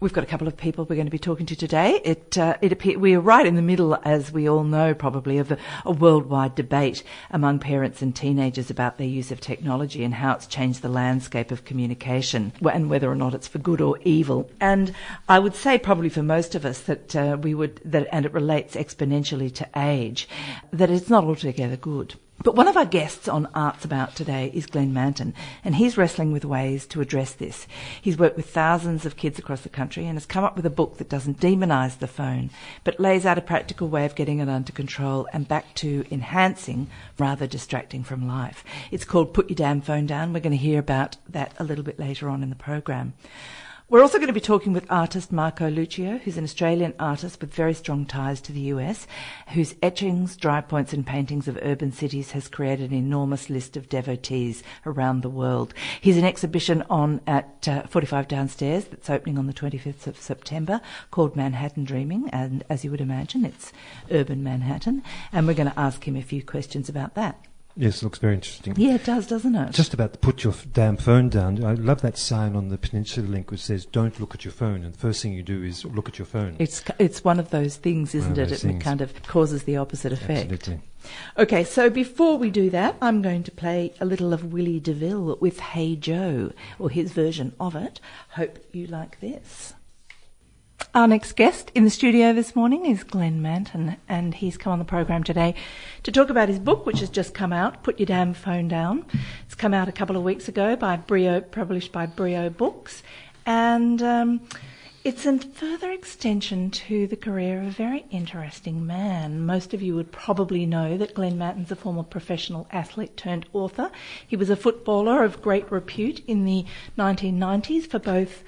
We've got a couple of people we're going to be talking to today. It, uh, it appear, we are right in the middle, as we all know, probably, of a, a, worldwide debate among parents and teenagers about their use of technology and how it's changed the landscape of communication and whether or not it's for good or evil. And I would say, probably for most of us, that uh, we would that, and it relates exponentially to age, that it's not altogether good. But one of our guests on Arts About today is Glenn Manton, and he's wrestling with ways to address this. He's worked with thousands of kids across the country and has come up with a book that doesn't demonise the phone, but lays out a practical way of getting it under control and back to enhancing rather distracting from life. It's called Put Your Damn Phone Down. We're going to hear about that a little bit later on in the program. We're also going to be talking with artist Marco Luccio, who's an Australian artist with very strong ties to the US, whose etchings, dry points, and paintings of urban cities has created an enormous list of devotees around the world. He's an exhibition on at uh, 45 Downstairs that's opening on the 25th of September called Manhattan Dreaming, and as you would imagine, it's urban Manhattan. And we're going to ask him a few questions about that. Yes, it looks very interesting. Yeah, it does, doesn't it? Just about to put your f- damn phone down. I love that sign on the Peninsula link which says, "Don't look at your phone." And the first thing you do is look at your phone. It's it's one of those things, isn't it? It things. kind of causes the opposite effect. Absolutely. Okay, so before we do that, I'm going to play a little of Willie DeVille with Hey Joe, or his version of it. Hope you like this. Our next guest in the studio this morning is Glenn Manton, and he's come on the program today to talk about his book, which has just come out, Put Your Damn Phone Down. It's come out a couple of weeks ago by Brio, published by Brio Books, and um, it's a further extension to the career of a very interesting man. Most of you would probably know that Glenn Manton's a former professional athlete turned author. He was a footballer of great repute in the 1990s for both.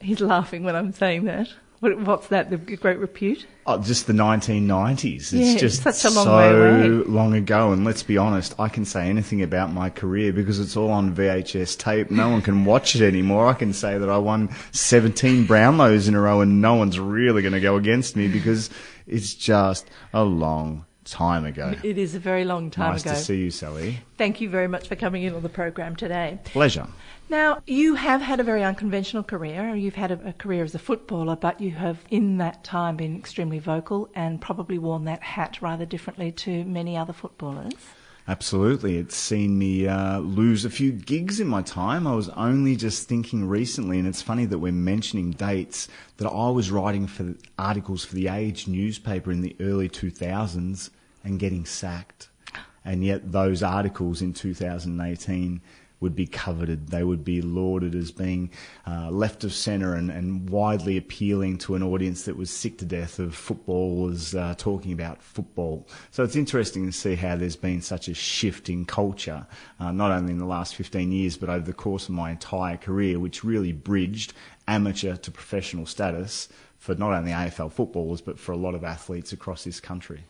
He's laughing when I'm saying that. What, what's that? The great repute? Oh, just the 1990s. It's yeah, just such a long so long ago. And let's be honest, I can say anything about my career because it's all on VHS tape. No one can watch it anymore. I can say that I won 17 Brownlows in a row, and no one's really going to go against me because it's just a long time ago. It is a very long time nice ago. Nice to see you, Sally. Thank you very much for coming in on the program today. Pleasure. Now, you have had a very unconventional career. You've had a, a, career as a footballer, but you have, in that time, been extremely vocal and probably worn that hat rather differently to many other footballers. Absolutely. It's seen me uh, lose a few gigs in my time. I was only just thinking recently, and it's funny that we're mentioning dates, that I was writing for articles for the Age newspaper in the early 2000s and getting sacked. And yet, those articles in 2018 would be coveted. They would be lauded as being uh, left of centre and, and, widely appealing to an audience that was sick to death of footballers uh, talking about football. So it's interesting to see how there's been such a shift in culture, uh, not only in the last 15 years, but over the course of my entire career, which really bridged amateur to professional status for not only AFL footballers, but for a lot of athletes across this country.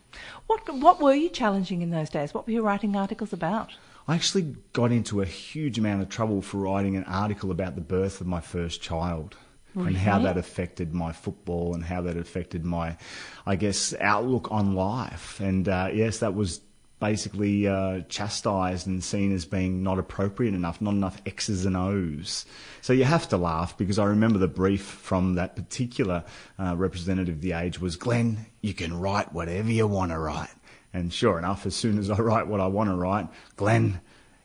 What, what were you challenging in those days? What were you writing articles about? I actually got into a huge amount of trouble for writing an article about the birth of my first child. And how that affected my football and how that affected my, I guess, outlook on life. And uh, yes, that was basically uh, chastised and seen as being not appropriate enough, not enough X's and O's. So you have to laugh because I remember the brief from that particular uh, representative of the age was Glenn, you can write whatever you want to write. And sure enough, as soon as I write what I want to write, Glenn,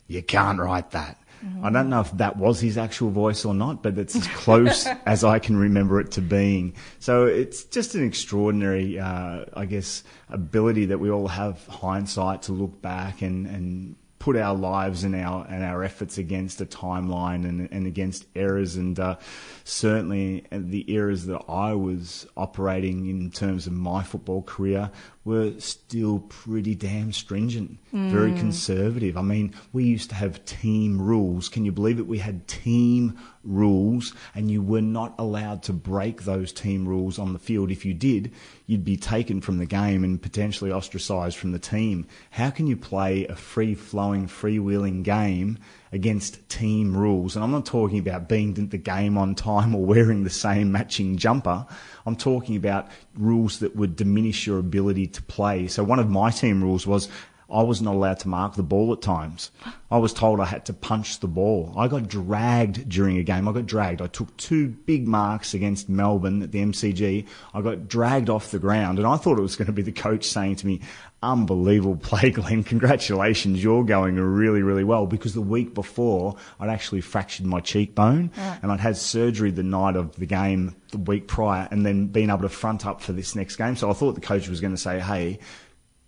you can't write that. Mm-hmm. I don't know if that was his actual voice or not, but it's as close as I can remember it to being. So it's just an extraordinary, uh, I guess, ability that we all have hindsight to look back and, and put our lives and our and our efforts against a timeline and and against errors and uh, certainly the errors that I was operating in terms of my football career were still pretty damn stringent, mm. very conservative. I mean, we used to have team rules. Can you believe it? We had team rules, and you were not allowed to break those team rules on the field. If you did, you'd be taken from the game and potentially ostracised from the team. How can you play a free flowing, freewheeling game against team rules? And I'm not talking about being the game on time or wearing the same matching jumper. I'm talking about rules that would diminish your ability to play. So one of my team rules was I was not allowed to mark the ball at times. I was told I had to punch the ball. I got dragged during a game. I got dragged. I took two big marks against Melbourne at the MCG. I got dragged off the ground, and I thought it was going to be the coach saying to me, unbelievable play, Glenn. Congratulations, you're going really, really well. Because the week before, I'd actually fractured my cheekbone Right. and I'd had surgery the night of the game the week prior and then been able to front up for this next game. So I thought the coach was going to say, hey,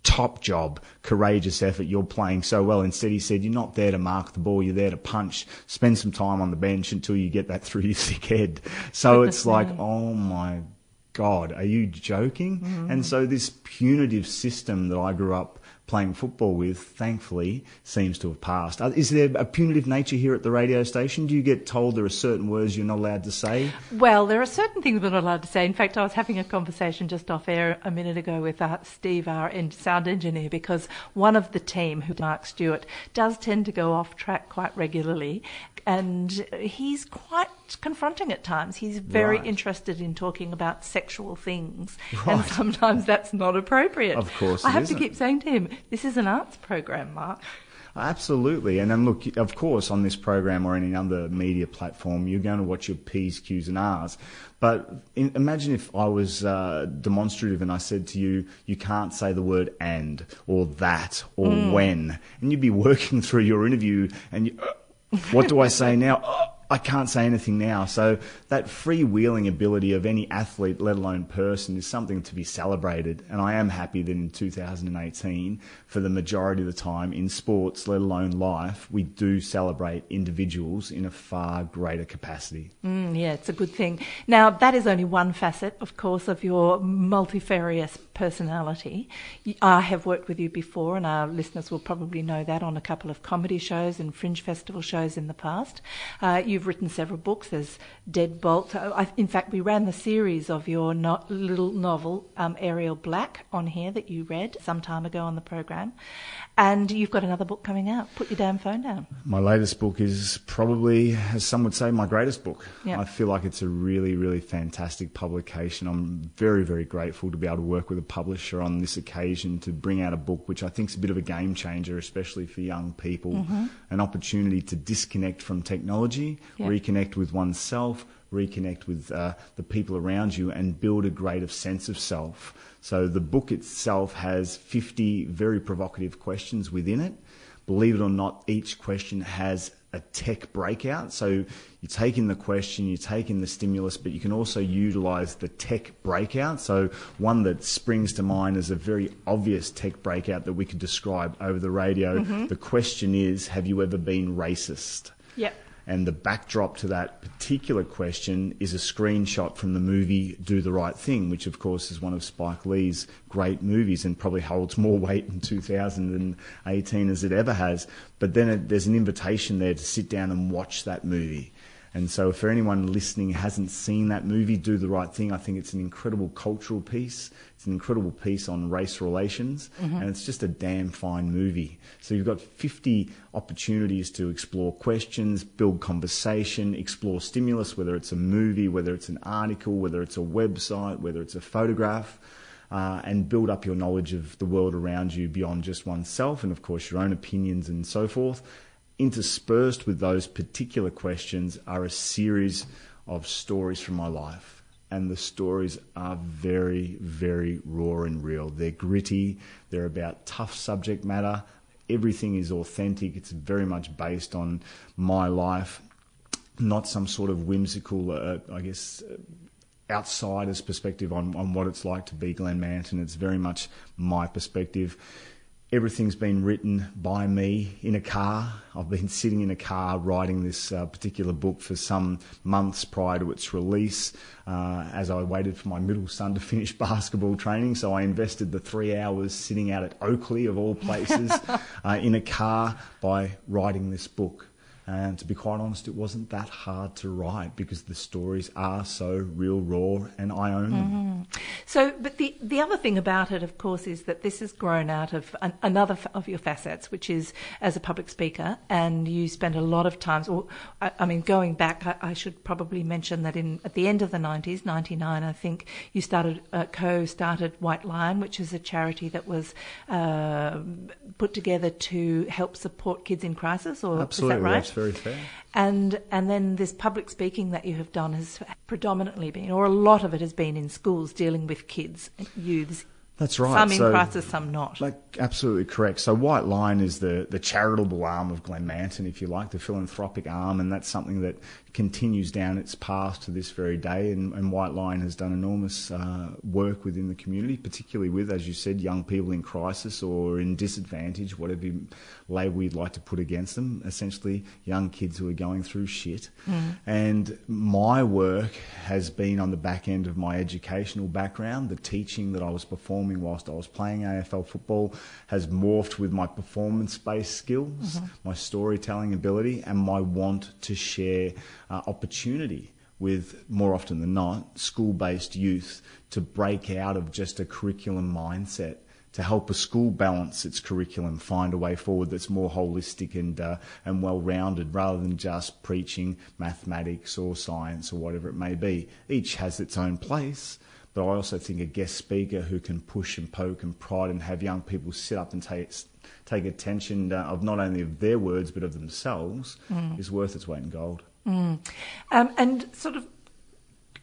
top job, courageous effort, you're playing so well. Instead, he said, you're not there to mark the ball, you're there to punch, spend some time on the bench until you get that through your thick head. So it's like, oh my God, are you joking? Mm-hmm. And so this punitive system that I grew up playing football with, thankfully, seems to have passed. Uh, Is there a punitive nature here at the radio station? Do you get told there are certain words you're not allowed to say? Well, there are certain things we're not allowed to say. In fact, I was having a conversation just off air a minute ago with uh, Steve, our sound engineer, because one of the team, who Mark Stewart, does tend to go off track quite regularly, and he's quite confronting at times. He's very Right. interested in talking about sexual things, and sometimes that's not appropriate. Of course I have isn't. to keep saying to him, "This is an arts program, Mark." Absolutely. And then look, of course, on this program or any other media platform, you're going to watch your P's, Q's, and R's. But in, imagine if I was uh, demonstrative and I said to you, you can't say the word and or that or when. And you'd be working through your interview and you, "Uh, what do I say now? "Uh, I can't say anything now. So that freewheeling ability of any athlete, let alone person, is something to be celebrated. And I am happy that in 2018, for the majority of the time in sports, let alone life, we do celebrate individuals in a far greater capacity. Mm, yeah, it's a good thing. Now, that is only one facet, of course, of your multifarious personality. I have worked with you before, and our listeners will probably know that on a couple of comedy shows and fringe festival shows in the past. Uh, you've written several books. There's Deadbolt. I, in fact, we ran the series of your no- little novel, um, Ariel Black, on here that you read some time ago on the program. And you've got another book coming out. Put your damn phone down. My latest book is probably, as some would say, my greatest book. Yeah. I feel like it's a really, really fantastic publication. I'm very, very grateful to be able to work with a publisher on this occasion to bring out a book which I think is a bit of a game changer, especially for young people. An opportunity to disconnect from technology, Yeah. reconnect with oneself, reconnect with uh, the people around you, and build a greater sense of self. So the book itself has 50 very provocative questions within it. Believe it or not, each question has a tech breakout. So you take in the question, you take in the stimulus, but you can also utilize the tech breakout. So one that springs to mind is a very obvious tech breakout that we could describe over the radio. The question is, have you ever been racist? Yep. And the backdrop to that particular question is a screenshot from the movie Do the Right Thing, which of course is one of Spike Lee's great movies and probably holds more weight in 2018 as it ever has. But then it, there's an invitation there to sit down and watch that movie. And so, for anyone listening hasn't seen that movie, Do the Right Thing, I think it's an incredible cultural piece. It's an incredible piece on race relations, and it's just a damn fine movie. So, you've got 50 opportunities to explore questions, build conversation, explore stimulus, whether it's a movie, whether it's an article, whether it's a website, whether it's a photograph. Uh, and build up your knowledge of the world around you beyond just oneself and, of course, your own opinions and so forth interspersed with those particular questions are a series of stories from my life. And the stories are very, very raw and real. They're gritty, they're about tough subject matter. Everything is authentic, it's very much based on my life, not some sort of whimsical, uh, I guess. Uh, outsider's perspective on, on what it's like to be Glenn Manton. It's very much my perspective. Everything's been written by me in a car. I've been sitting in a car writing this uh, particular book for some months prior to its release uh, as I waited for my middle son to finish basketball training. So I invested the three hours sitting out at Oakleigh, of all places, uh, in a car by writing this book. And to be quite honest, it wasn't that hard to write because the stories are so real, raw, and I own them. So, but the the other thing about it, of course, is that this has grown out of an, another of your facets, which is as a public speaker, and you spend a lot of times. Or, I, I mean, going back, I, I, should probably mention that in at the end of the nineties, ninety nine, I think you started uh, co-started White Lion, which is a charity that was uh, put together to help support kids in crisis. Or absolutely, is that right? Very fair. And and then this public speaking that you have done has predominantly been, or a lot of it has been in schools dealing with kids, youths. That's right. Some in so, crisis, some not. Like absolutely correct. So White Lion is the the charitable arm of Glenn Manton, if you like, the philanthropic arm, and that's something that continues down its path to this very day. And, and White Lion has done enormous uh, work within the community, particularly with, as you said, young people in crisis or in disadvantage, whatever label you'd like to put against them. Essentially, young kids who are going through shit. Mm. And my work has been on the back end of my educational background. The teaching that I was performing whilst I was playing AFL football has morphed with my performance based skills, mm-hmm. my storytelling ability, and my want to share uh, opportunity with more often than not school based youth to break out of just a curriculum mindset to help a school balance its curriculum, find a way forward that's more holistic and uh, and well rounded, rather than just preaching mathematics or science or whatever it may be. Each has its own place, but I also think a guest speaker who can push and poke and prod and have young people sit up and take take attention uh, of not only of their words but of themselves mm. is worth its weight in gold. Mm. Um, and sort of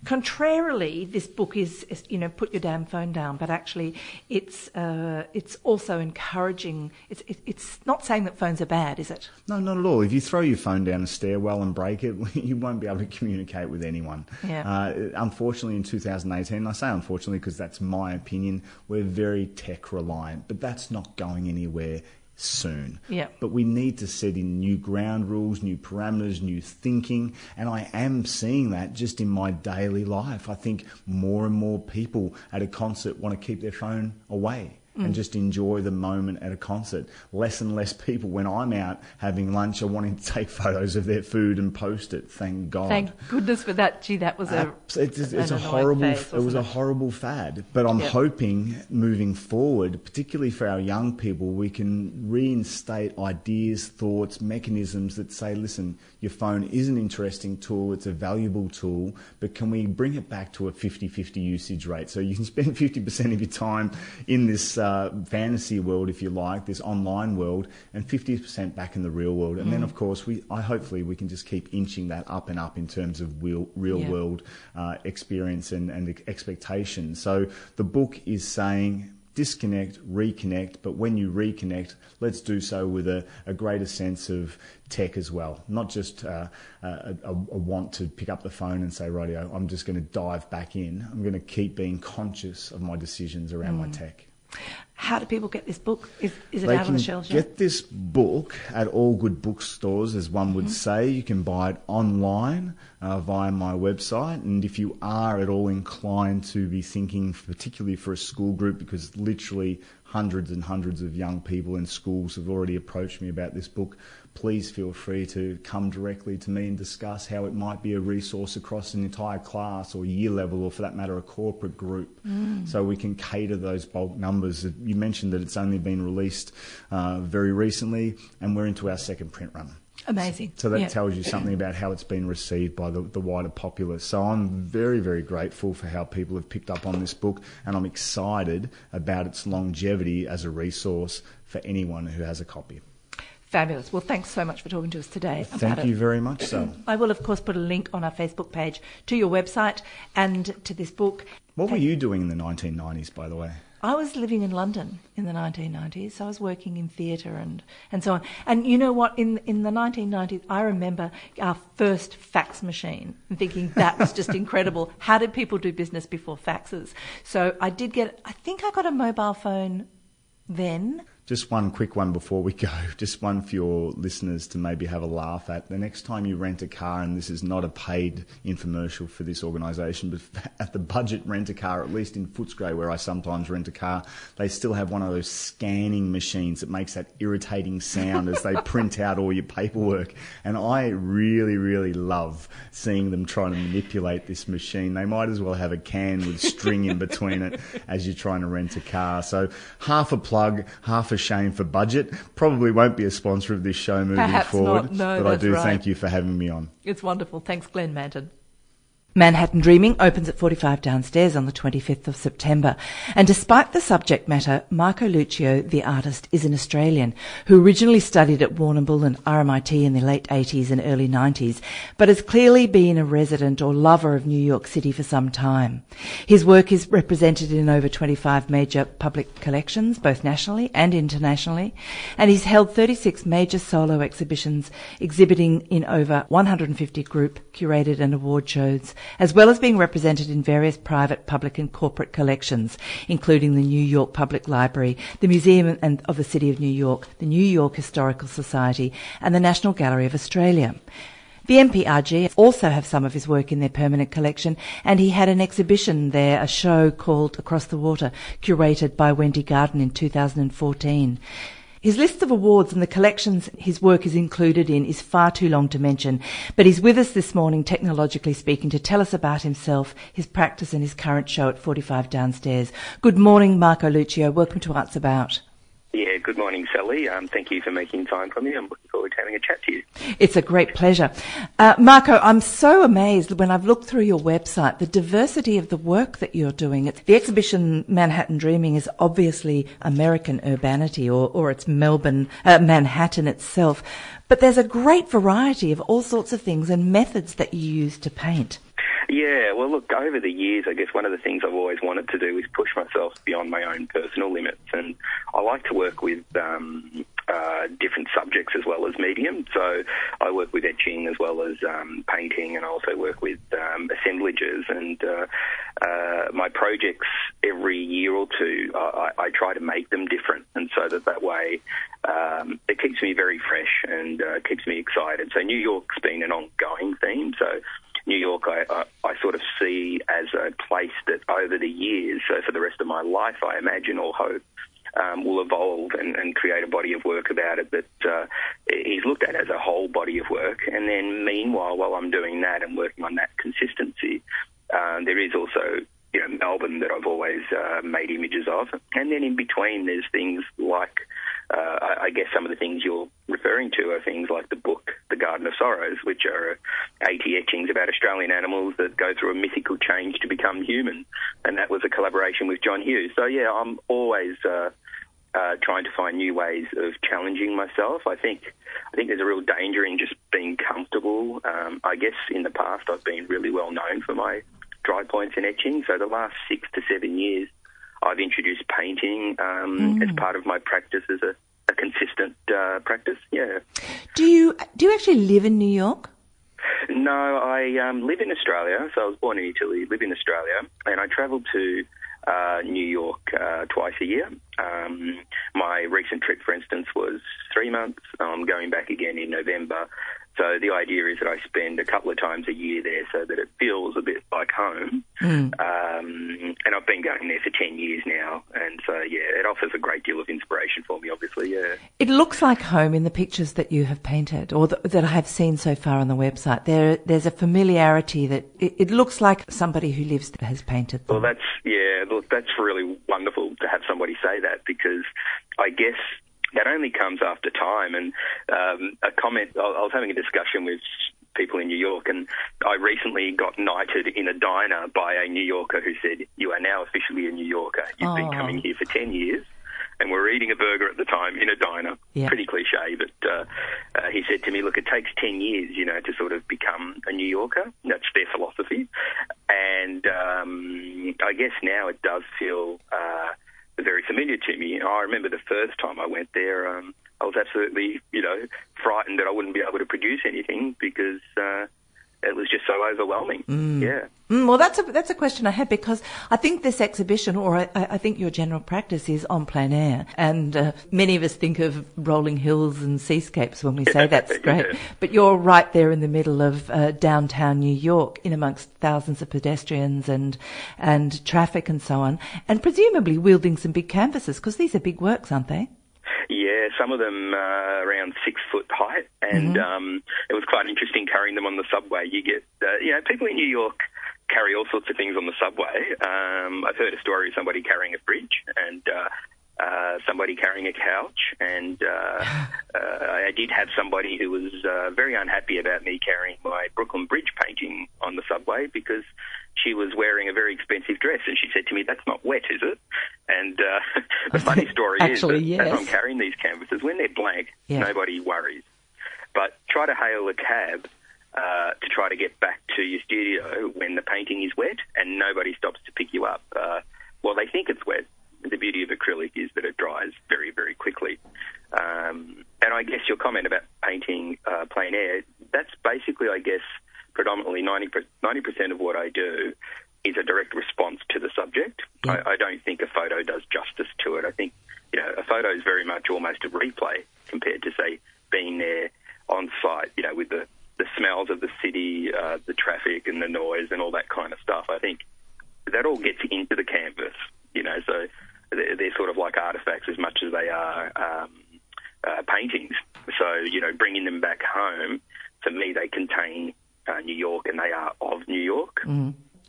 contrarily, this book is, is, you know, put your damn phone down, but actually, it's uh, it's also encouraging. It's it, it's not saying that phones are bad, is it? No, not at all. If you throw your phone down a stairwell and break it, you won't be able to communicate with anyone. Yeah. Uh, unfortunately, in 2018, I say unfortunately because that's my opinion, we're very tech reliant, but that's not going anywhere soon. Yeah. But we need to set in new ground rules, new parameters, new thinking. And I am seeing that just in my daily life. I think more and more people at a concert want to keep their phone away mm. and just enjoy the moment at a concert. Less and less people, when I'm out having lunch, are wanting to take photos of their food and post it. Thank God. Thank goodness for that. Gee, that was a it's, it's, it's a horrible. Phase, it was it? a horrible fad. But I'm yep. hoping moving forward, particularly for our young people, we can reinstate ideas, thoughts, mechanisms that say, listen, your phone is an interesting tool, it's a valuable tool, but can we bring it back to a 50 50 usage rate? So you can spend 50% of your time in this uh, fantasy world, if you like, this online world, and 50% back in the real world. And mm. then, of course, we I hopefully we can just keep inching that up and up in terms of real, real yeah. world uh, experience and, and expectations. So the book is saying disconnect, reconnect, but when you reconnect, let's do so with a, a greater sense of tech as well, not just uh, a, a, a, want to pick up the phone and say, radio, I'm just going to dive back in. I'm going to keep being conscious of my decisions around mm. my tech. How do people get this book? Is, is it they out on the shelves? Get yet? this book at all good bookstores, as one would mm-hmm. say. You can buy it online uh, via my website. And if you are at all inclined to be thinking, particularly for a school group, because literally hundreds and hundreds of young people in schools have already approached me about this book, please feel free to come directly to me and discuss how it might be a resource across an entire class or year level, or for that matter, a corporate group. Mm. So we can cater those bulk numbers. You mentioned that it's only been released uh, very recently, and we're into our second print run. Amazing. So that tells you something about how it's been received by the, the, wider populace. So I'm very, very grateful for how people have picked up on this book, and I'm excited about its longevity as a resource for anyone who has a copy. Fabulous. Well, thanks so much for talking to us today. Thank you very much, so. I will, of course, put a link on our Facebook page to your website and to this book. What were you doing in the 1990s, by the way? I was living in London in the 1990s. I was working in theatre and, and so on. And you know what? In in the 1990s, I remember our first fax machine and thinking that was just incredible. How did people do business before faxes? So I did get. I think I got a mobile phone then Just one quick one before we go. Just one for your listeners to maybe have a laugh at. The next time you rent a car, and this is not a paid infomercial for this organisation, but at the budget rent a car, at least in Footscray where I sometimes rent a car, they still have one of those scanning machines that makes that irritating sound as they print out all your paperwork. And I really, really love seeing them trying to manipulate this machine. They might as well have a can with string in between it as you're trying to rent a car. So half a plug, half a shame for budget. Probably won't be a sponsor of this show moving Perhaps forward. Not. No, but I do right. thank you for having me on. It's wonderful. Thanks, Glenn Manton. Manhattan Dreaming opens at 45 downstairs on the 25th of September. And despite the subject matter, Marco Luccio, the artist, is an Australian who originally studied at Warrnambool and RMIT in the late 80s and early 90s, but has clearly been a resident or lover of New York City for some time. His work is represented in over 25 major public collections, both nationally and internationally, and he's held 36 major solo exhibitions exhibiting in over 150 group, curated and award shows as well as being represented in various private, public and corporate collections, including the New York Public Library, the Museum of the City of New York, the New York Historical Society and the National Gallery of Australia. The MPRG also have some of his work in their permanent collection, and he had an exhibition there, a show called Across the Water, curated by Wendy Garden in 2014. His list of awards and the collections his work is included in is far too long to mention, but he's with us this morning, technologically speaking, to tell us about himself, his practice and his current show at 45 Downstairs. Good morning, Marco Luccio. Welcome to Arts About. Yeah, good morning, Sally. Um, thank you for making time for me. I'm looking forward to having a chat to you. It's a great pleasure. Uh, Marco, I'm so amazed when I've looked through your website, the diversity of the work that you're doing. It's, the exhibition Manhattan Dreaming is obviously American urbanity or, or it's Melbourne, uh, Manhattan itself. But there's a great variety of all sorts of things and methods that you use to paint. Yeah, well, look, over the years, I guess one of the things I've always wanted to do is push myself beyond my own personal limits. And I like to work with um, uh, different subjects as well as medium. So I work with etching as well as um, painting, and I also work with um, assemblages. And uh, uh, my projects every year or two, I, I try to make them different, and so that that way um, it keeps me very fresh and uh, keeps me excited. So New York's been an ongoing theme. So New York, I, I, I, sort of see as a place that over the years, so for the rest of my life, I imagine or hope, um, will evolve and, and, create a body of work about it that uh, is looked at as a whole body of work. And then, meanwhile, while I'm doing that and working on that consistency, uh, there is also you know Melbourne that I've always uh, made images of, and then in between there's things like uh, I, guess some of the things you're referring to are things like the book The Garden of Sorrows, which are 80 etchings about Australian animals that go through a mythical change to become human, and that was a collaboration with John Hughes. So yeah, I'm always uh, uh, trying to find new ways of challenging myself. I think I think there's a real danger in just being comfortable. Um, I guess in the past I've been really well known for my dry points and etching. So the last six to seven years, I've introduced painting um, mm. as part of my practice as a, a consistent uh, practice. Yeah. Do you do you actually live in New York? No, I um, live in Australia. So I was born in Italy, live in Australia, and I travel to uh, New York uh, twice a year. Um, my recent trip, for instance, was three months. I'm going back again in November. So the idea is that I spend a couple of times a year there so that it feels a bit like home. Mm. Um, and I've been going there for 10 years now. And so, yeah, it offers a great deal of inspiration for me, obviously, yeah. It looks like home in the pictures that you have painted or th- that I have seen so far on the website. There, There's a familiarity that it, it looks like somebody who lives there has painted them. Well, that's, yeah, look, that's really wonderful to have somebody say that because I guess that only comes after time. And um, a comment, I was having a discussion with people in New York, and I recently got knighted in a diner by a New Yorker who said, You are now officially a New Yorker. You've oh. been coming here for 10 years. And we're eating a burger at the time in a diner. Yeah. Pretty cliche, but uh, uh, he said to me, "Look, it takes ten years, you know, to sort of become a New Yorker. That's their philosophy." And um, I guess now it does feel familiar to me. I remember the first time I went there, um, I was absolutely, you know, frightened that I wouldn't be able to produce anything because uh, it was just so overwhelming. Yeah. Mm, well, that's a that's a question I had because I think this exhibition, or I, I think your general practice, is on plein air, and uh, many of us think of rolling hills and seascapes when we say that's great. Yeah. But you're right there in the middle of uh, downtown New York, in amongst thousands of pedestrians and and traffic and so on, and presumably wielding some big canvases because these are big works, aren't they? Yeah, some of them uh, around six foot height, and um, it was quite interesting carrying them on the subway. You get, uh, you know, people in New York carry all sorts of things on the subway. Um, I've heard a story of somebody carrying a fridge and. Uh, uh, somebody carrying a couch, and uh, uh, I did have somebody who was uh, very unhappy about me carrying my Brooklyn Bridge painting on the subway because she was wearing a very expensive dress, and she said to me, "That's not wet, is it?" And uh, the funny story Actually, is that yes. as I'm carrying these canvases, when they're blank, Yeah. nobody worries. But try to hail a cab uh, to try to get back to your studio when the painting is wet, and nobody stops to pick you up. Uh, well, they think it's wet. The beauty of acrylic is that it dries very, very quickly. Um, and I guess your comment about painting uh, plein air, that's basically, I guess, predominantly 90 percent of what I do is a direct response to the subject. Yeah. I, I don't think a photo does justice to it. I think you know a photo is very much almost a replay compared to say being there on site. You know, with the the smells of the city, uh, the traffic, and the noise, and all that kind of stuff. I think that all gets into the canvas. You know, so they're, they're sort of like artifacts as much as they are um, uh, paintings. So you know, bringing them back home, for me, they contain uh, New York, and they are of New York.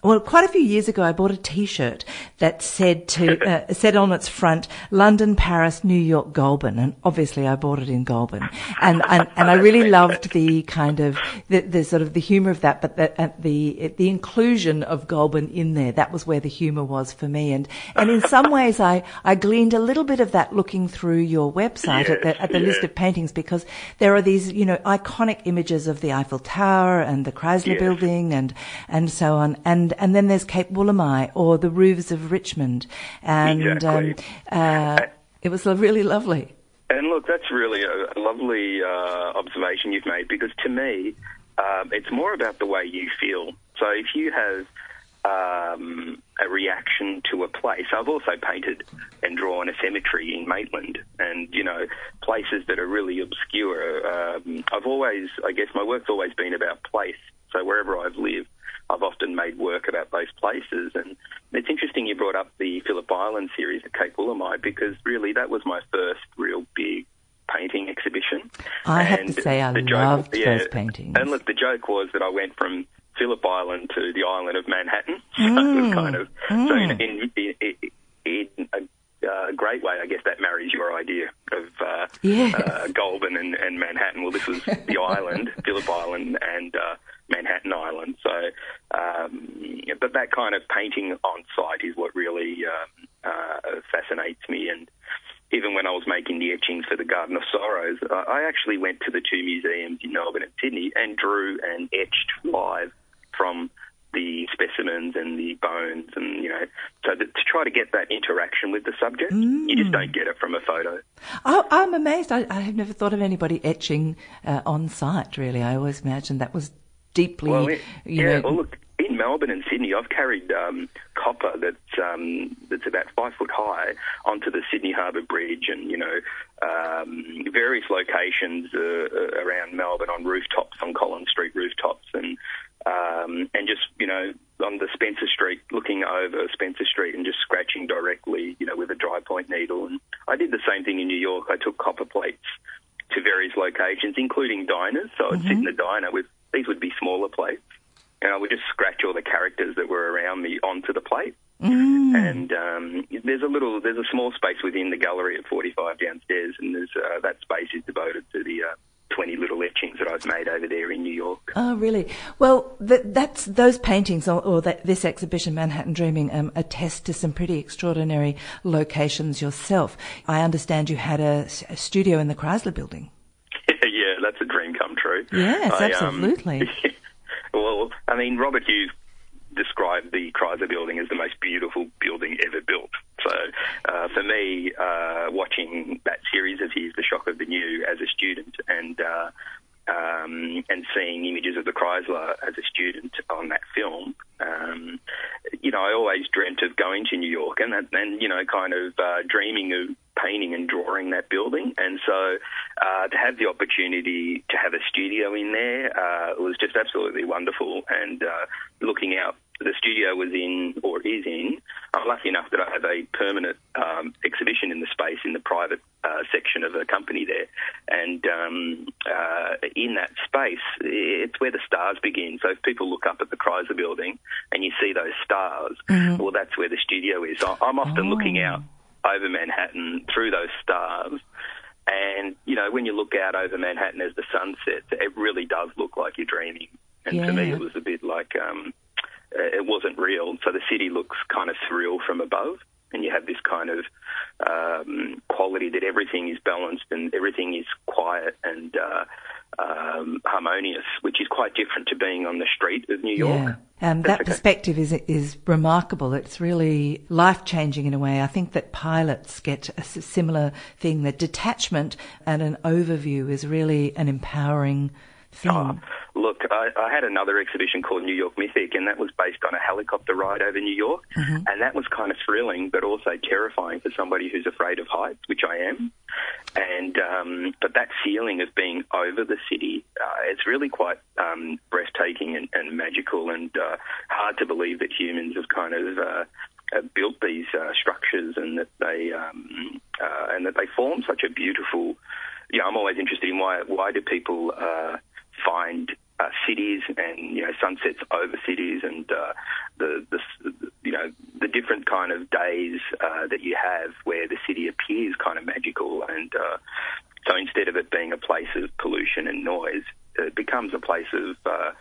Well, quite a few years ago, I bought a T-shirt that said to uh, said on its front "London, Paris, New York, Goulburn," and obviously I bought it in Goulburn, and and, and I really loved the kind of the, the sort of the humour of that, but the, uh, the the inclusion of Goulburn in there. That was where the humour was for me, and and in some ways, I I gleaned a little bit of that looking through your website at the at the Yes, list of paintings because there are these you know iconic images of the Eiffel Tower and the Chrysler Yes. Building and and so on. And and then there's Cape Woolamai or the roofs of Richmond and Exactly. um, uh, it was really lovely. And look, that's really a, lovely uh, observation you've made because to me, um, it's more about the way you feel. So if you have um, a reaction to a place, I've also painted and drawn a cemetery in Maitland, and you know places that are really obscure. Um, I've always, I guess, my work's always been about place. So wherever I've lived, I've often made work about those places. And it's interesting you brought up the Phillip Island series at Cape Woolamai because really that was my first real big painting exhibition. I have to say I the joke- loved yeah, those paintings. And look, the joke was that I went from Phillip Island to the island of Manhattan. So it was kind of so in, in, in, in a uh, great way, I guess that marries your idea of uh, Yes. uh, Goulburn and, and Manhattan. Well, this was the island, Phillip Island, and uh, Manhattan Island. So, um, but that kind of painting on site is what really um, uh, fascinates me. And even when I was making the etchings for the Garden of Sorrows, I actually went to the two museums in Melbourne and Sydney and drew and etched live from the specimens and the bones and you know so that, to try to get that interaction with the subject you just don't get it from a photo I, I'm amazed. I, I have never thought of anybody etching uh, on site. Really, I always imagined that was deeply. Well, it, you yeah. know, Well, look, in Melbourne and Sydney, I've carried um, copper that's um, that's about five foot high onto the Sydney Harbour Bridge, and you know, um, various locations uh, uh, around Melbourne on rooftops, on Collins Street rooftops, and um, and just you know on the Spencer Street, looking over Spencer Street and just scratching directly, you know, with a dry point needle. And I did the same thing in New York. I took copper plates to various locations, including diners. So I'd sit in the diner with these would be smaller plates, and I would just scratch all the characters that were around me onto the plate. And um, there's a little, there's a small space within the gallery at 45 downstairs, and there's uh, that space is devoted to the uh, 20 little etchings that I've made over there in New York. Oh, really? Well, th- that's those paintings or, or that, this exhibition, Manhattan Dreaming, um, attest to some pretty extraordinary locations yourself. I understand you had a studio in the Chrysler Building. Yes, I, um, absolutely. Um, well, I mean, Robert Hughes described the Chrysler Building as the most beautiful building ever built. So uh, for me, uh, watching that series of his, The Shock of the New, as a student, and uh, um, and seeing images of the Chrysler as a student on that film, um, you know, I always dreamt of going to New York and and you know, kind of uh, dreaming of painting and drawing that building. And so uh, to have the opportunity to have a studio in there uh, was just absolutely wonderful. And uh, looking out, the studio was in or is in. I'm lucky enough that I have a permanent um, exhibition in the space in the private uh, section of a company there. And um, uh, in that space, it's where the stars begin. So if people look up at the Chrysler building and you see those stars, mm-hmm. well, that's where the studio is. I'm often oh. looking out over Manhattan through those stars. And, you know, when you look out over Manhattan as the sun sets, it really does look like you're dreaming. And yeah. to me, it was a bit like um, it wasn't real. So the city looks kind of surreal from above. And you have this kind of um, quality that everything is balanced and everything is quiet and uh, um, harmonious, which is quite different to being on the street of New York. Yeah. Um, that okay. perspective is is remarkable. It's really life changing in a way. I think that pilots get a similar thing. The detachment and an overview is really an empowering thing. Oh, look, I, I, had another exhibition called New York Mythic, and that was based on a helicopter ride over New York, mm-hmm. and that was kind of thrilling, but also terrifying for somebody who's afraid of heights, which I am. And um, but that feeling of being over the city, uh, it's really quite um, breathtaking and, and, magical, and uh, hard to believe that humans have kind of. Uh, built these uh, structures and that they um, uh, and that they form such a beautiful. Yeah, I'm always interested in why why do people uh, find uh, cities and you know sunsets over cities and uh, the, the you know the different kind of days uh, that you have where the city appears kind of magical and uh, so instead of it being a place of pollution and noise it becomes a place of uh,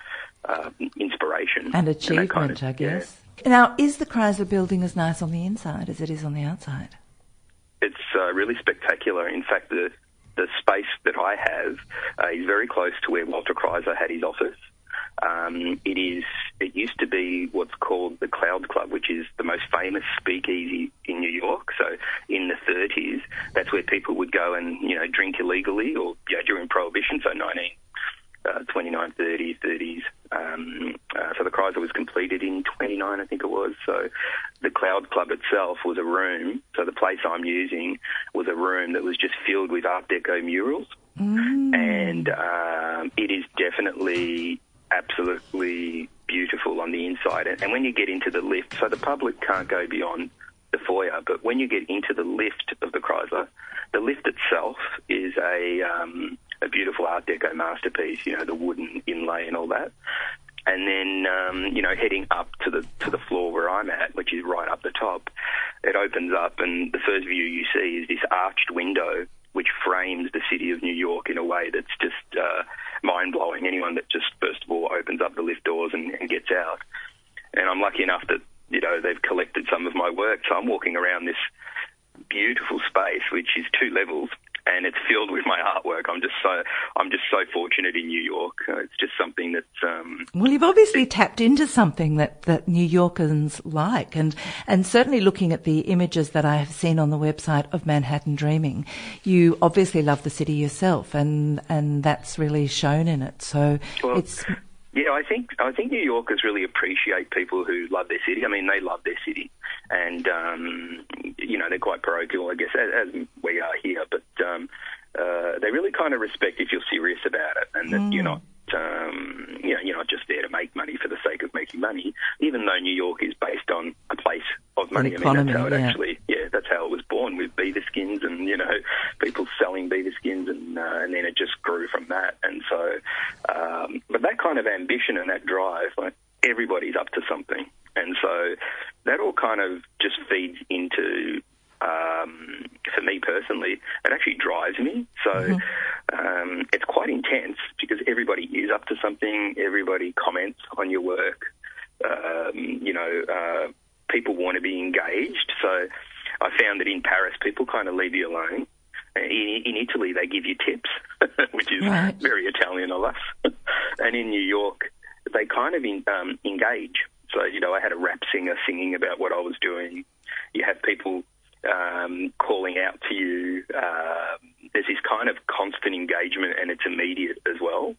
uh, inspiration and achievement kind of, I guess. Yeah. now is the Chrysler building as nice on the inside as it is on the outside? It's really spectacular. In fact the the space that I have uh, is very close to where Walter Chrysler had his office. Um, it is. It used to be what's called the Cloud Club, which is the most famous speakeasy in New York. So in the 30s, that's where people would go and you know drink illegally, or you know, during Prohibition, so 19 uh, 29, 30, 30s. Um, uh, so the Chrysler was completed in 29, I think it was. So the Cloud Club itself was a room. So the place I'm using was a room that was just filled with Art Deco murals. Mm. And um, it is definitely absolutely beautiful on the inside. And, and when you get into the lift, so the public can't go beyond the foyer, but when you get into the lift of the Chrysler, the lift itself is a um, a beautiful Art Deco masterpiece. You know, the wooden inlay and all that. And then, um, you know, heading up to the to the floor where I'm at, which is right up the top, it opens up, and the first view you see is this arched window, which frames the city of New York in a way that's just uh, mind blowing. Anyone that just first of all opens up the lift doors and, and gets out, and I'm lucky enough that you know they've collected some of my work, so I'm walking around this beautiful space, which is two levels, and it's filled with my artwork. I'm just so I'm just so fortunate in New York. Uh, it's just something that. um, well, you've obviously tapped into something that that New Yorkers like, and and certainly looking at the images that I have seen on the website of Manhattan Dreaming, you obviously love the city yourself, and and that's really shown in it. So well, it's. Yeah, I think I think New Yorkers really appreciate people who love their city. I mean, they love their city, and um, you know they're quite parochial, I guess, as, as we are here. But um, uh, they really kind of respect if you're serious about it, and that mm. you're not um, you know, you're not just there to make money for the sake of making money. Even though New York is based on a place of money, economy, I mean, that's how it yeah. actually, yeah, that's how it was born with beaver skins and you know people selling beaver skins, and uh, and then it just grew from that. And so, um, but that kind of ambition and that drive, like everybody's up to something, and so that all kind of just feeds into um, for me personally, it actually drives me. So mm-hmm. um, it's quite intense because everybody is up to something. Everybody comments on your work. Um, you know, uh, people want to be engaged. So I found that in Paris, people kind of leave you alone. In, in Italy, they give you tips, which is right. very Italian of us. and in New York, they kind of in, um, engage. So, you know, I had a rap singer singing about what I was doing. You have people um, calling out to you. Uh, there's this kind of constant engagement, and it's immediate as well.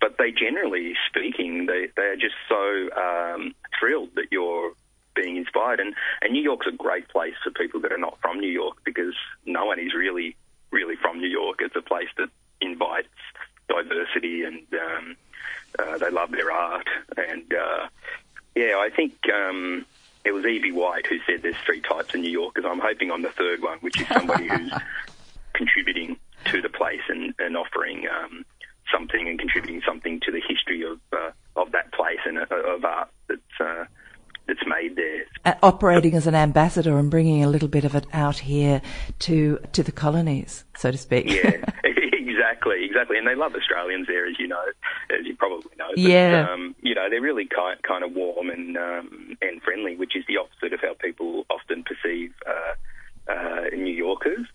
But they generally speaking, they, they are just so um, thrilled that you're being inspired. And and New York's a great place for people that are not from New York because no one is really really from New York. It's a place that invites diversity and um, uh, they love their art. And uh, yeah, I think um, it was E.B. White who said there's three types of New Yorkers. I'm hoping I'm the third one, which is somebody who's contributing to the place and, and offering um, something and contributing something to the history of uh, of that place and uh, of art that's uh, that's made there. Uh, operating as an ambassador and bringing a little bit of it out here to to the colonies, so to speak. Yeah, exactly. And they love Australians there, as you know, as you probably know. But, Yeah. Um, you know, they're really kind, kind of warm and um, and friendly, which is the opposite of how people often perceive uh, uh, New Yorkers.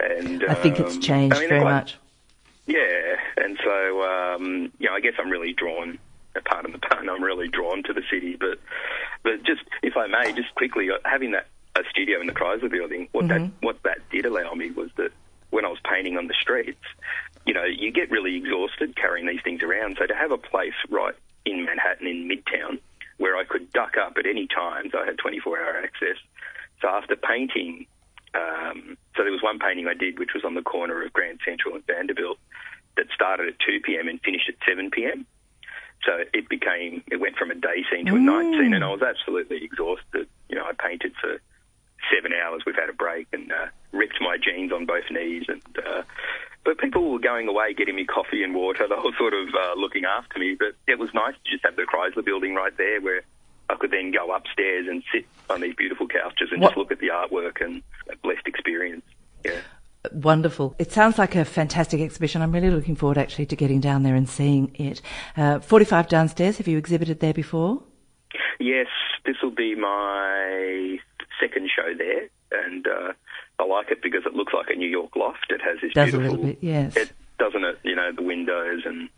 And I think it's um, changed I mean, very much. Yeah, and so um, you know, I guess I'm really drawn. Pardon the pun. I'm really drawn to the city, but but just if I may, just quickly uh, having that a studio in the Chrysler Building, what that what that did allow me was that when I was painting on the streets, you know, you get really exhausted carrying these things around. So to have a place right in Manhattan in Midtown where I could duck up at any time, so I had 24 hour access. So after painting um, so there was one painting I did, which was on the corner of Grand Central and Vanderbilt, that started at 2 p.m. and finished at 7 p.m. So it became, it went from a day scene to a night scene, and I was absolutely exhausted. You know, I painted for seven hours. We've had a break and uh, ripped my jeans on both knees, and uh, but people were going away getting me coffee and water. They were sort of uh, looking after me, but it was nice to just have the Chrysler Building right there where. I could then go upstairs and sit on these beautiful couches and What- just look at the artwork and a blessed experience. Yeah. Wonderful. It sounds like a fantastic exhibition. I'm really looking forward actually to getting down there and seeing it. Uh, 45 downstairs. Have you exhibited there before? Yes, this will be my second show there, and uh, I like it because it looks like a New York loft. It has this Does beautiful, bit, yes. It doesn't it? You know, the windows and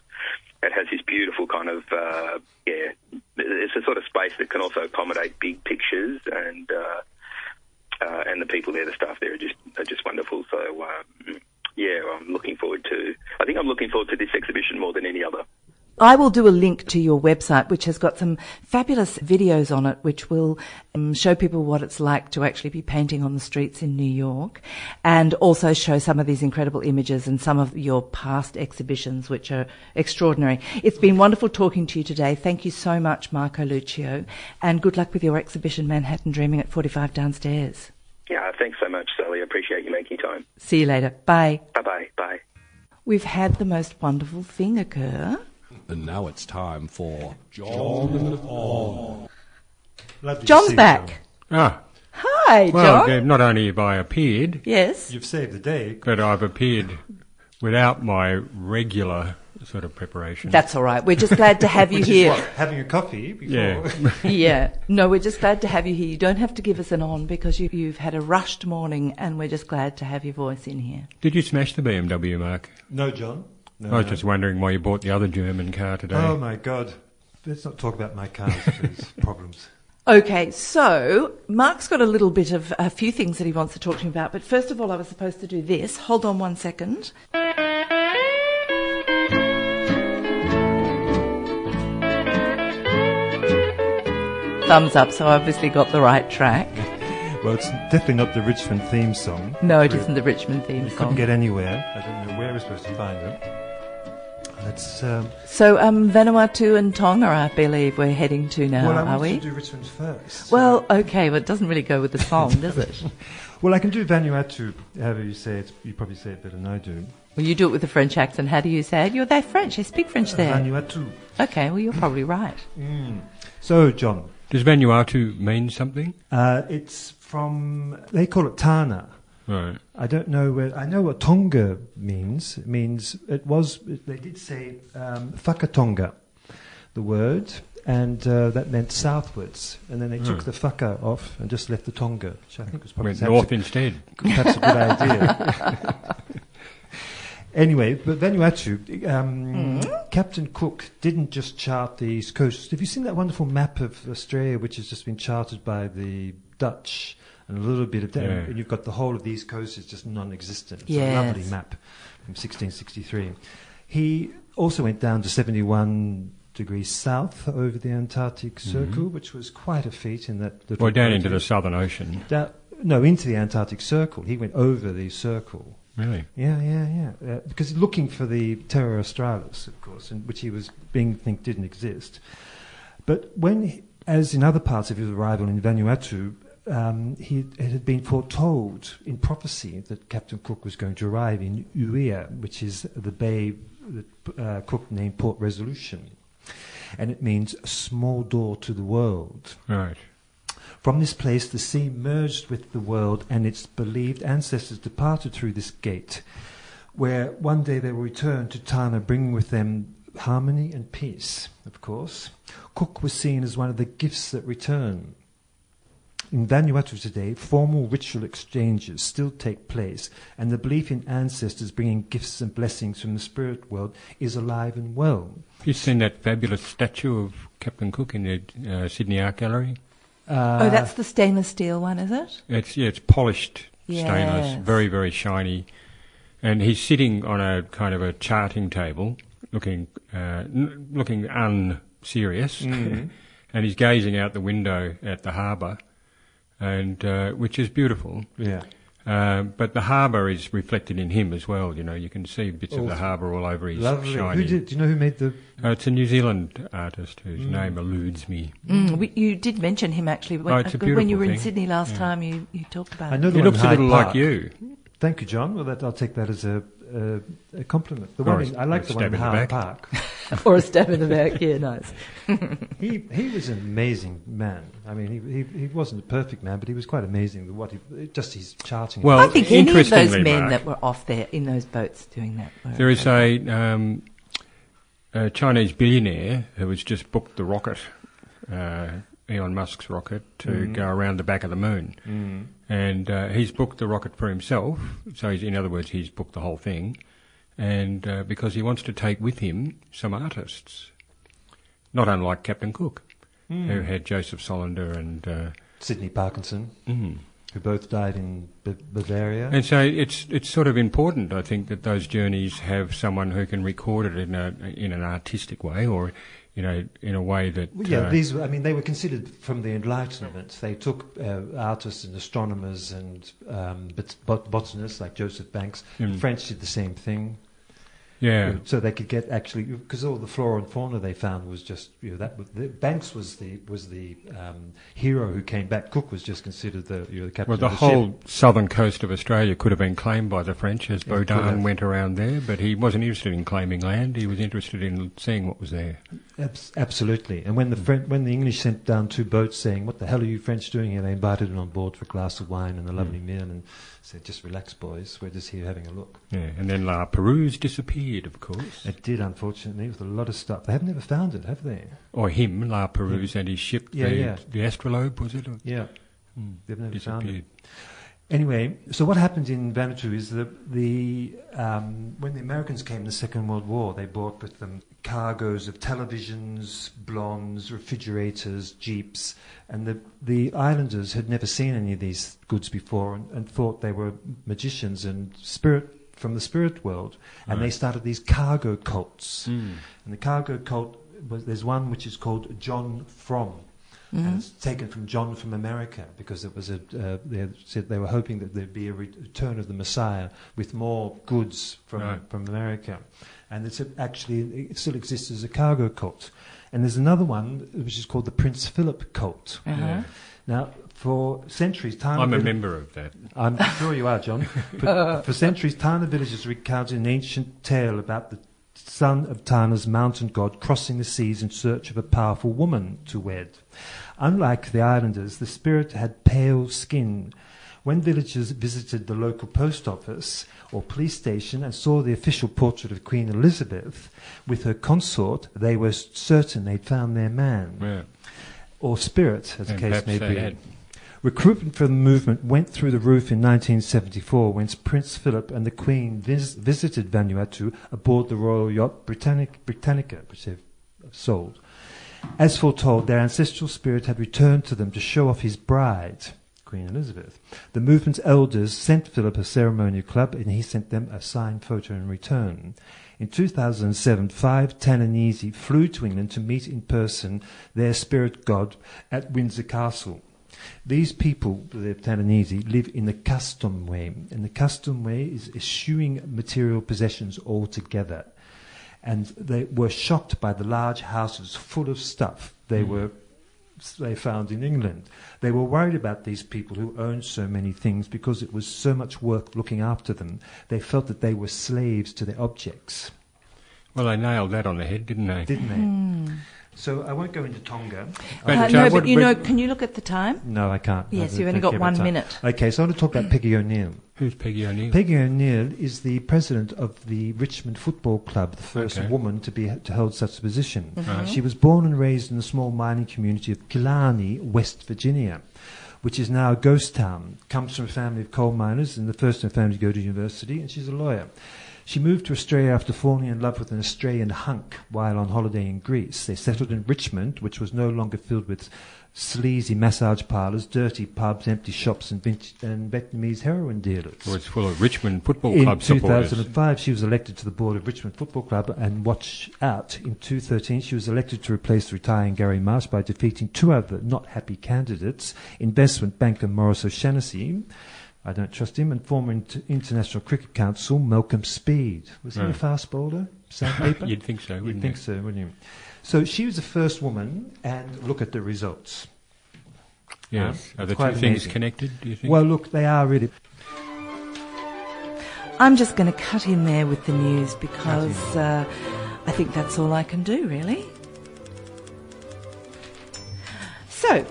it has this beautiful kind of uh, yeah. It's a sort of space that can also accommodate big pictures and. Uh, uh, and the people there, the staff there are just are just wonderful. So um, yeah, I'm looking forward to. I think I'm looking forward to this exhibition more than any other. I will do a link to your website, which has got some fabulous videos on it, which will um, show people what it's like to actually be painting on the streets in New York, and also show some of these incredible images and some of your past exhibitions, which are extraordinary. It's been wonderful talking to you today. Thank you so much, Marco Luccio, and good luck with your exhibition, Manhattan Dreaming at 45 Downstairs. Yeah, thanks so much, Sally. I appreciate you making time. See you later. Bye. Bye bye. Bye. We've had the most wonderful thing occur. And now it's time for John on. Lovely John's back. Ah, Hi, well, John. uh, not only have I appeared, Yes. You've saved the day. but I've appeared without my regular sort of preparation. That's all right. We're just glad to have you Which here. is what, having a coffee before. yeah. yeah. No, we're just glad to have you here. You don't have to give us an on because you, you've had a rushed morning and we're just glad to have your voice in here. Did you smash the BMW, Mark? no, John. No, I was just wondering why you bought the other German car today. Oh my God. Let's not talk about my cars, please. Problems. Okay, so Mark's got a little bit of a few things that he wants to talk to me about, but first of all, I was supposed to do this. Hold on one second. Thumbs up, so I obviously got the right track. Well, it's definitely not the Richmond theme song. No, it isn't the Richmond theme song. I Couldn't get anywhere. I don't know where we're supposed to find it. That's um, So, um, Vanuatu and Tonga, I believe we're heading to now, well, I are wanted we? to do Richmond first. Well, okay, but it doesn't really go with the song, does it? well, I can do Vanuatu. However you say it, you probably say it better than I do. Well, you do it with a French accent. How do you say it? You're there French. You speak French there. Vanuatu. Okay, well, you're probably right. So, John, Does Vanuatu mean something? uh, it's from they call it Tanna. Right. I don't know where. I know what Tonga means. It means it was. They did say um, Whakatonga, the word, and uh, that meant southwards. And then they took the whaka off and just left the Tonga, which I think was probably Went north a, instead. perhaps a good idea. anyway, but Vanuatu, um, Captain Cook didn't just chart the east coast. Have you seen that wonderful map of Australia, which has just been charted by the Dutch? And a little bit of that, Yeah. and you've got the whole of the east coast is just non-existent. It's Yes. a lovely map from 1663. He also went down to 71 degrees south over the Antarctic Circle, which was quite a feat in that little Well, down into the Southern Ocean. Da- no, into the Antarctic Circle. He went over the circle. Really? Yeah, yeah, yeah. Uh, because looking for the Terra Australis, of course, and which he was being think didn't exist. But when, he- as in other parts of his arrival in Vanuatu, um, he, it had been foretold in prophecy that Captain Cook was going to arrive in Uia, which is the bay that uh, Cook named Port Resolution. And it means a small door to the world. Right. From this place, the sea merged with the world, and its believed ancestors departed through this gate, where one day they will return to Tanna, bringing with them harmony and peace, of course. Cook was seen as one of the gifts that return. In Vanuatu today, formal ritual exchanges still take place, and the belief in ancestors bringing gifts and blessings from the spirit world is alive and well. You've seen that fabulous statue of Captain Cook in the uh, Sydney Art Gallery? Uh, oh, that's the stainless steel one, is it? It's yeah, it's polished stainless, very very shiny, and he's sitting on a kind of a charting table, looking uh, n- looking unserious, Mm. and he's gazing out the window at the harbour, and uh, which is beautiful. yeah. Uh, but the harbour is reflected in him as well. You know, you can see bits of the harbour all over his Lovely. shiny. Who did, do you know who made the Uh, it's a New Zealand artist whose Mm. name eludes me. Mm, we, you did mention him actually when, Oh, it's a uh, when you beautiful were in thing. Sydney last Yeah. time. You, you talked about I it. know the He one looks a little Park. like you. Thank you, John. Well, that, I'll take that as a, a, a compliment. The Or one a- in, I like the one in stab in the Hyde. Park. or a stab in the back. Yeah, nice. he he was an amazing man. I mean, he, he he wasn't a perfect man, but he was quite amazing. What he just his charting. Well, I think any of those men Mark, that were off there in those boats doing that work. There is a, um, a Chinese billionaire who has just booked the rocket, uh, Elon Musk's rocket, to Mm. go around the back of the moon. Mm. And uh, he's booked the rocket for himself. So, he's, in other words, he's booked the whole thing. And uh, because he wants to take with him some artists, not unlike Captain Cook, Mm. who had Joseph Solander and. Uh, Sidney Parkinson, mm. who both died in B- Batavia. And so it's it's sort of important, I think, that those journeys have someone who can record it in a in an artistic way, or you know, in a way that yeah, uh, these. were- I mean, they were considered from the Enlightenment. They took uh, artists and astronomers and um, bot- bot- botanists like Joseph Banks. Mm. French did the same thing. Yeah, So they could get actually because all the flora and fauna they found was just you know that the, Banks was the was the um, hero who came back. Cook was just considered the you know the captain. well, the the whole ship. southern coast of Australia could have been claimed by the French as could Baudin went around there, but he wasn't interested in claiming land. He was interested in seeing what was there. Abs- absolutely. And when the Fren- when the English sent down two boats saying, "What the hell are you French doing here?" They invited him on board for a glass of wine and a lovely Mm. meal, and said, "Just relax, boys. We're just here having a look." Yeah, and then La Perouse disappeared, of course, It did, unfortunately, with a lot of stuff. They have never found it, have they? or him, La Perouse, and his ship, Yeah, the, yeah. the Astrolabe, was it? Yeah, Mm, they've never found it. Anyway, so what happened in Vanuatu is that the um, when the Americans came in the Second World War, they brought with them cargoes of televisions, blondes, refrigerators, jeeps, and the the islanders had never seen any of these goods before and, and thought they were magicians and spirit from the spirit world, and they started these cargo cults. Mm. And the cargo cult was there's one which is called John Frum. Mm-hmm. And it's taken from John from America because it was a. Uh, they said they were hoping that there'd be a return of the Messiah with more goods from Right. from America, and it's actually it still exists as a cargo cult. And there's another one which is called the Prince Philip cult. Uh-huh. Yeah. Now, for centuries, Tanna I'm a Vill- member of that. I'm sure you are, John. For, for centuries, Tanna villagers recounted an ancient tale about the son of Tanna's mountain god crossing the seas in search of a powerful woman to wed. Unlike the islanders, the spirit had pale skin. When villagers visited the local post office or police station and saw the official portrait of Queen Elizabeth with her consort, they were certain they'd found their man Yeah. or spirit, as the case may be. Recruitment for the movement went through the roof in 1974 when Prince Philip and the Queen vis- visited Vanuatu aboard the royal yacht Britannic- Britannica, which they've sold. As foretold, their ancestral spirit had returned to them to show off his bride, Queen Elizabeth. The movement's elders sent Philip a ceremonial club and he sent them a signed photo in return. In 2007, five Tananese flew to England to meet in person their spirit god at Windsor Castle. These people, the Tananese, live in the custom way, and the custom way is eschewing material possessions altogether. And they were shocked by the large houses full of stuff they hmm. were they found in England. They were worried about these people who owned so many things because it was so much work looking after them. They felt that they were slaves to their objects, Well, they nailed that on the head, didn't they? didn't they? Hmm. So I won't go into Tonga. But, Uh, no, but you know, can you look at the time? No, I can't. Yes, I you've only got one minute. Okay, so I want to talk about Peggy O'Neill. Who's Peggy O'Neill? Peggy O'Neill is the president of the Richmond Football Club, the first Okay. woman to be to hold such a position. Right. She was born and raised in the small mining community of Killarney, West Virginia, which is now a ghost town. Comes from a family of coal miners and the first in her family to go to university, and she's a lawyer. She moved to Australia after falling in love with an Australian hunk while on holiday in Greece. They settled in Richmond, which was no longer filled with sleazy massage parlours, dirty pubs, empty shops, and, and Vietnamese heroin dealers. It it's full of Richmond Football In Club supporters. 2005, she was elected to the board of Richmond Football Club, and watch out, in 2013, she was elected to replace retiring Gary March by defeating two other not happy candidates, investment banker Morris O'Shaughnessy, I don't trust him, and former Inter- International Cricket Council Malcolm Speed. Was he a fast bowler? Sandpaper? You'd think so, You'd wouldn't think you? so, wouldn't you? So she was the first woman, and look at the results. Yes. Yeah, Are the it's quite two things amazing. connected, do you think? Well, look, they are really. I'm just going to cut in there with the news because uh, I think that's all I can do, really. So,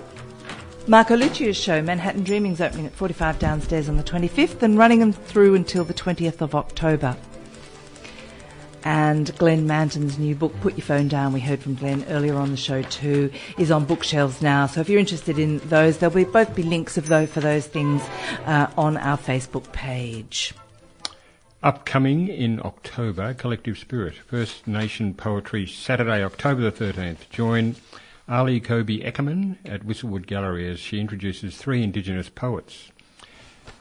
Marco Luccio's show, Manhattan Dreaming, is opening at 45 downstairs on the 25th and running them through until the 20th of October. And Glenn Manton's new book, Put Your Phone Down, we heard from Glenn earlier on the show too, is on bookshelves now. So if you're interested in those, there'll be both be links of those for those things uh, on our Facebook page. Upcoming in October, Collective Spirit, First Nation Poetry, Saturday, October the 13th. Join Ali Cobby Eckermann at Whistlewood Gallery as she introduces three Indigenous poets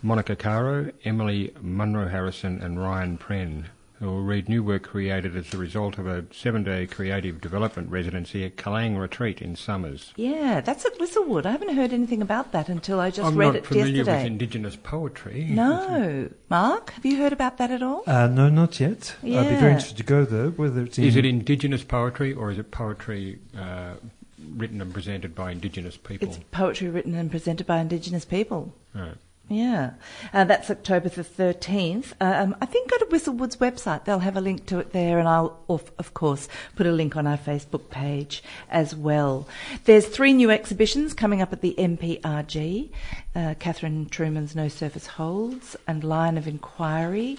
Monica Caro, Emily Munro Harrison, and Ryan Pren, who will read new work created as a result of a seven day creative development residency at Kalang Retreat in Somers. Yeah, that's at Whistlewood. I haven't heard anything about that until I just I'm read not it familiar yesterday. with Indigenous poetry. no. Mark, have you heard about that at all? Uh, no, not yet. I'd be very interested to go though. Whether it's in Is it Indigenous poetry or is it poetry uh, written and presented by Indigenous people? It's poetry written and presented by Indigenous people. Right. Yeah, uh, that's October the 13th. Um, I think go to Whistlewood's website. They'll have a link to it there, and I'll, of, of course, put a link on our Facebook page as well. There's three new exhibitions coming up at the MPRG uh, Catherine Truman's No Surface Holds and Line of Inquiry,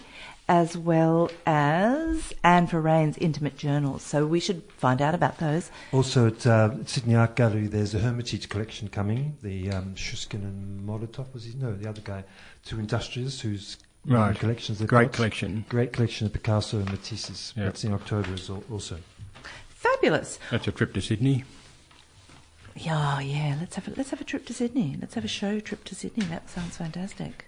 as well as Anne Ferran's Intimate Journals. So we should find out about those. Also at uh, Sydney Art Gallery, there's a Hermitage collection coming. The um, Shchukin and Molotov was he? No, the other guy. Two industrialists whose Right. collections. they've Great got. collection. Great collection of Picasso and Matisse's. Yeah. That's in October as al- also. Fabulous. That's a trip to Sydney. Yeah, yeah. Let's have a, let's have a trip to Sydney. Let's have a show trip to Sydney. That sounds fantastic.